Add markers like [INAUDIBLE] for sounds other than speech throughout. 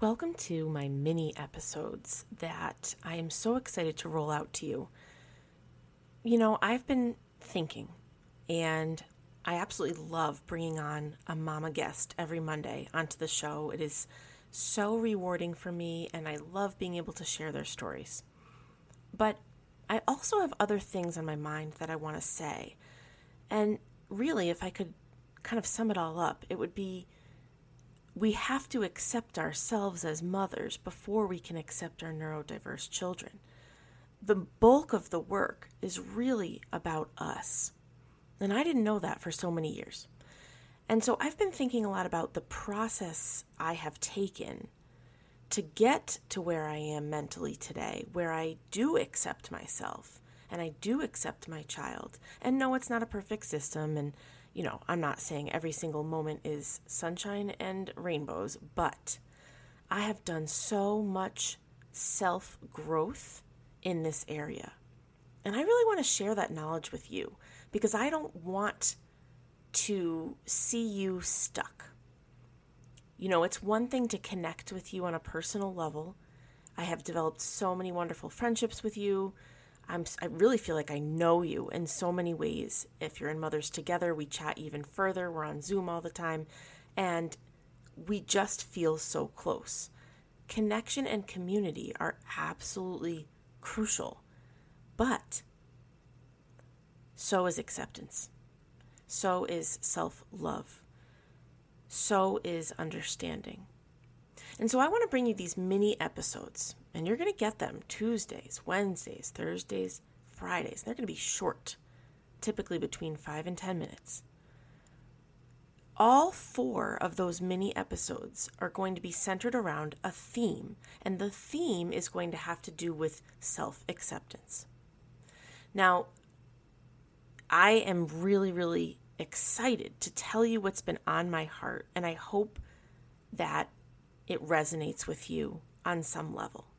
Welcome to my mini episodes that I am so excited to roll out to you. You know, I've been thinking, and I absolutely love bringing on a mama guest every Monday onto the show. It is so rewarding for me, and I love being able to share their stories. But I also have other things on my mind that I want to say. And really, if I could kind of sum it all up, it would be we have to accept ourselves as mothers before we can accept our neurodiverse children. The bulk of the work is really about us. And I didn't know that for so many years. And so I've been thinking a lot about the process I have taken to get to where I am mentally today, where I do accept myself and I do accept my child. And no, it's not a perfect system. And you know, I'm not saying every single moment is sunshine and rainbows, but I have done so much self growth in this area. And I really want to share that knowledge with you because I don't want to see you stuck. You know, it's one thing to connect with you on a personal level. I have developed so many wonderful friendships with you. I'm, I really feel like I know you in so many ways. If you're in Mothers Together, we chat even further. We're on Zoom all the time. And we just feel so close. Connection and community are absolutely crucial. But so is acceptance. So is self love. So is understanding. And so I want to bring you these mini episodes, and you're going to get them Tuesdays, Wednesdays, Thursdays, Fridays. They're going to be short, typically between five and 10 minutes. All four of those mini episodes are going to be centered around a theme, and the theme is going to have to do with self acceptance. Now, I am really, really excited to tell you what's been on my heart, and I hope that it resonates with you on some level.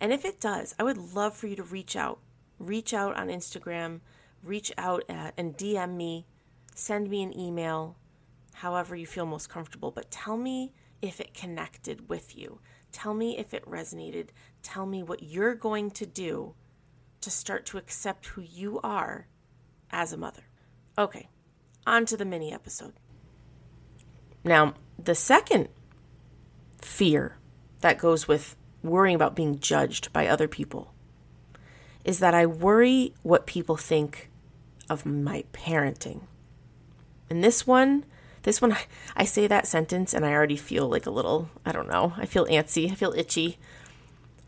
And if it does, I would love for you to reach out. Reach out on Instagram, reach out at, and DM me, send me an email, however you feel most comfortable. But tell me if it connected with you. Tell me if it resonated. Tell me what you're going to do to start to accept who you are as a mother. Okay, on to the mini episode. Now, the second fear that goes with worrying about being judged by other people is that I worry what people think of my parenting. And this one, this one, I say that sentence and I already feel like a little, I don't know, I feel antsy, I feel itchy.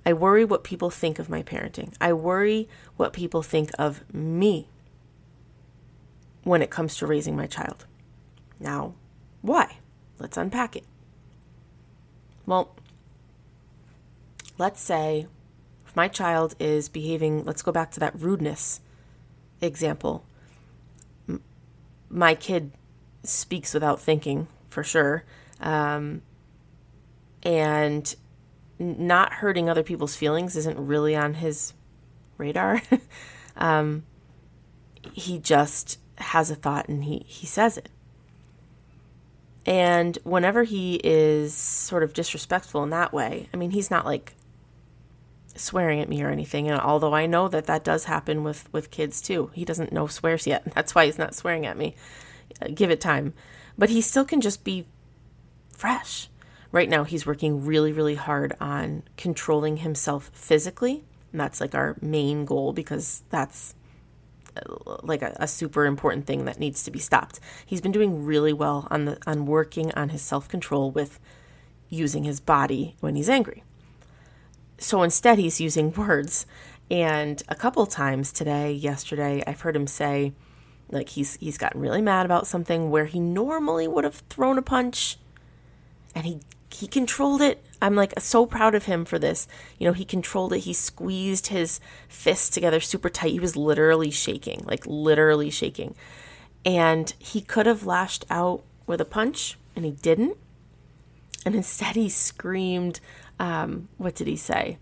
I worry what people think of my parenting. I worry what people think of me when it comes to raising my child. Now, why? Let's unpack it. Well, let's say if my child is behaving, let's go back to that rudeness example. my kid speaks without thinking, for sure. Um, and not hurting other people's feelings isn't really on his radar. [LAUGHS] um, he just has a thought and he, he says it. And whenever he is sort of disrespectful in that way, I mean, he's not like swearing at me or anything. And although I know that that does happen with with kids too, he doesn't know swears yet. [LAUGHS] That's why he's not swearing at me. Uh, give it time, but he still can just be fresh. Right now, he's working really, really hard on controlling himself physically. And that's like our main goal because that's like a, a, super important thing that needs to be stopped. He's been doing really well on the on working on his self-control with using his body when he's angry. So instead he's using words. And a couple times today, yesterday, I've heard him say like he's he's gotten really mad about something where he normally would have thrown a punch and he he controlled it. I'm like so proud of him for this. You know, he controlled it. He squeezed his fists together super tight. He was literally shaking, like literally shaking. And he could have lashed out with a punch, and he didn't. And instead, he screamed, um, What did he say?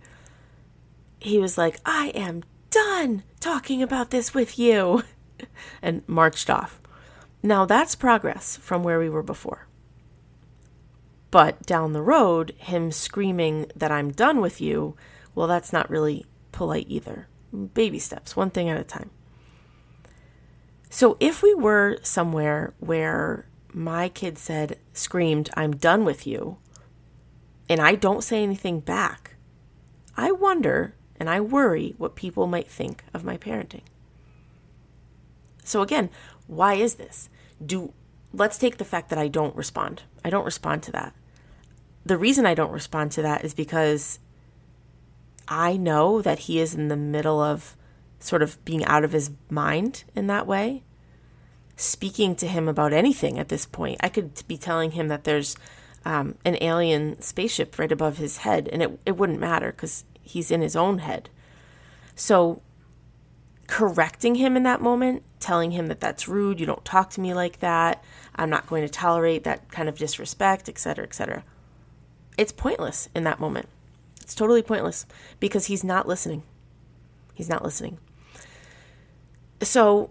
He was like, I am done talking about this with you, [LAUGHS] and marched off. Now, that's progress from where we were before. But down the road, him screaming that I'm done with you, well, that's not really polite either. Baby steps, one thing at a time. So if we were somewhere where my kid said, screamed, I'm done with you, and I don't say anything back, I wonder and I worry what people might think of my parenting. So again, why is this? Do let's take the fact that I don't respond. I don't respond to that. The reason I don't respond to that is because I know that he is in the middle of sort of being out of his mind in that way. Speaking to him about anything at this point, I could be telling him that there's um, an alien spaceship right above his head, and it, it wouldn't matter because he's in his own head. So, correcting him in that moment, telling him that that's rude, you don't talk to me like that, I'm not going to tolerate that kind of disrespect, etc., etc. It's pointless in that moment. It's totally pointless because he's not listening. He's not listening. So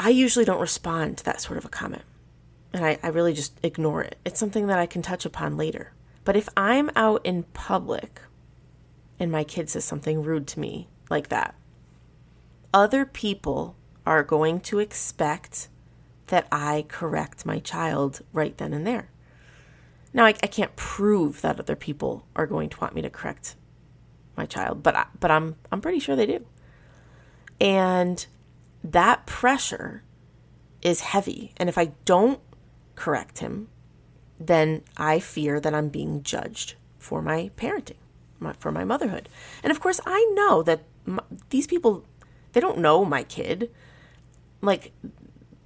I usually don't respond to that sort of a comment. And I, I really just ignore it. It's something that I can touch upon later. But if I'm out in public and my kid says something rude to me like that, other people are going to expect that I correct my child right then and there. Now, I, I can't prove that other people are going to want me to correct my child, but I, but I'm I'm pretty sure they do. And that pressure is heavy, and if I don't correct him, then I fear that I'm being judged for my parenting, my, for my motherhood. And of course, I know that my, these people they don't know my kid. Like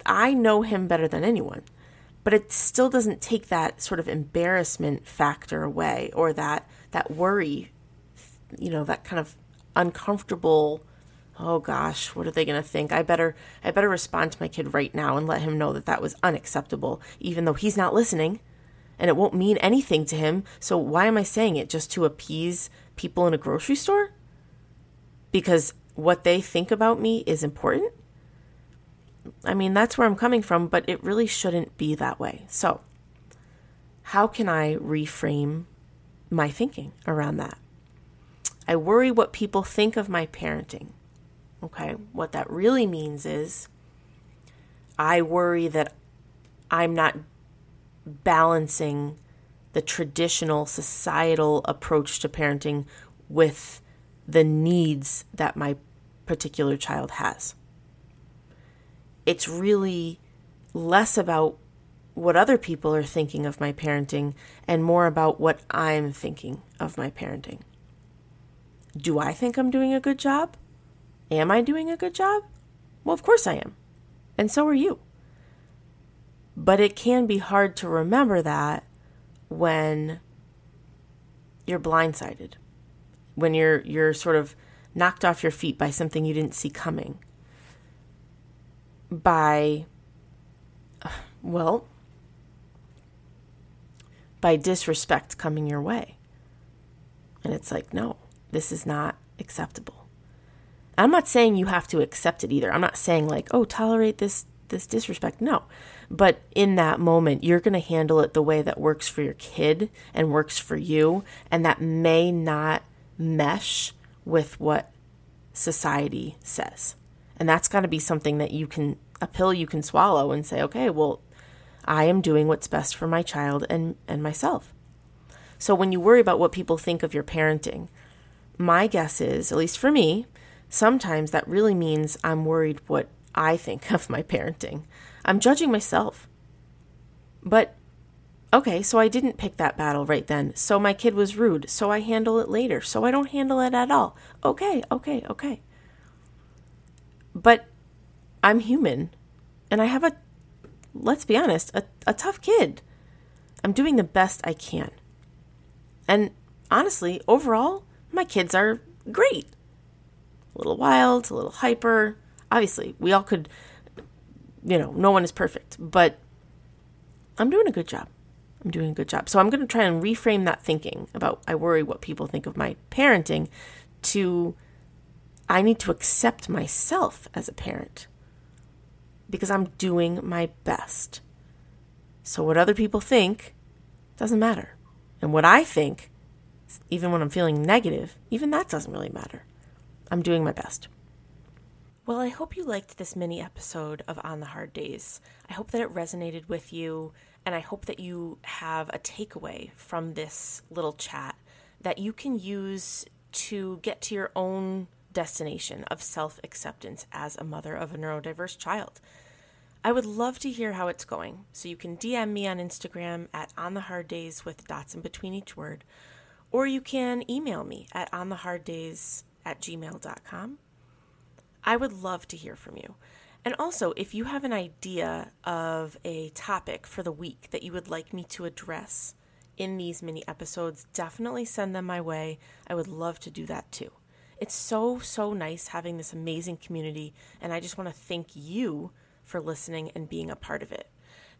I know him better than anyone but it still doesn't take that sort of embarrassment factor away or that that worry you know that kind of uncomfortable oh gosh what are they going to think i better i better respond to my kid right now and let him know that that was unacceptable even though he's not listening and it won't mean anything to him so why am i saying it just to appease people in a grocery store because what they think about me is important I mean, that's where I'm coming from, but it really shouldn't be that way. So, how can I reframe my thinking around that? I worry what people think of my parenting. Okay, what that really means is I worry that I'm not balancing the traditional societal approach to parenting with the needs that my particular child has it's really less about what other people are thinking of my parenting and more about what I'm thinking of my parenting. Do I think I'm doing a good job? Am I doing a good job? Well, of course I am. And so are you. But it can be hard to remember that when you're blindsided, when you're you're sort of knocked off your feet by something you didn't see coming by, well, by disrespect coming your way. And it's like, no, this is not acceptable. I'm not saying you have to accept it either. I'm not saying like, oh, tolerate this this disrespect. No. But in that moment, you're going to handle it the way that works for your kid and works for you and that may not mesh with what society says. And that's got to be something that you can, a pill you can swallow and say, okay, well, I am doing what's best for my child and, and myself. So when you worry about what people think of your parenting, my guess is, at least for me, sometimes that really means I'm worried what I think [LAUGHS] of my parenting. I'm judging myself. But okay, so I didn't pick that battle right then. So my kid was rude. So I handle it later. So I don't handle it at all. Okay, okay, okay. But I'm human and I have a, let's be honest, a, a tough kid. I'm doing the best I can. And honestly, overall, my kids are great. A little wild, a little hyper. Obviously, we all could, you know, no one is perfect, but I'm doing a good job. I'm doing a good job. So I'm going to try and reframe that thinking about I worry what people think of my parenting to I need to accept myself as a parent because I'm doing my best. So, what other people think Doesn't matter. And what I think, even when I'm feeling negative, even that doesn't really matter. I'm doing my best. Well, I hope you liked this mini episode of On the Hard Days. I hope that it resonated with you, and I hope that you have a takeaway from this little chat that you can use to get to your own destination of self acceptance as a mother of a neurodiverse child. I would love to hear how it's going, so you can DM me on Instagram at On the Hard Days with dots in between each word, or you can email me at ontheharddays at gmail.com I would love to hear from you. And also, if you have an idea of a topic for the week that you would like me to address in these mini episodes, definitely send them my way. I would love to do that too. It's so, so nice having this amazing community, and I just want to thank you for listening and being a part of it.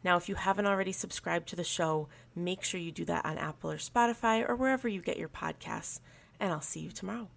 Now, if you haven't already subscribed to the show, make sure you do that on Apple or Spotify or wherever you get your podcasts, and I'll see you tomorrow.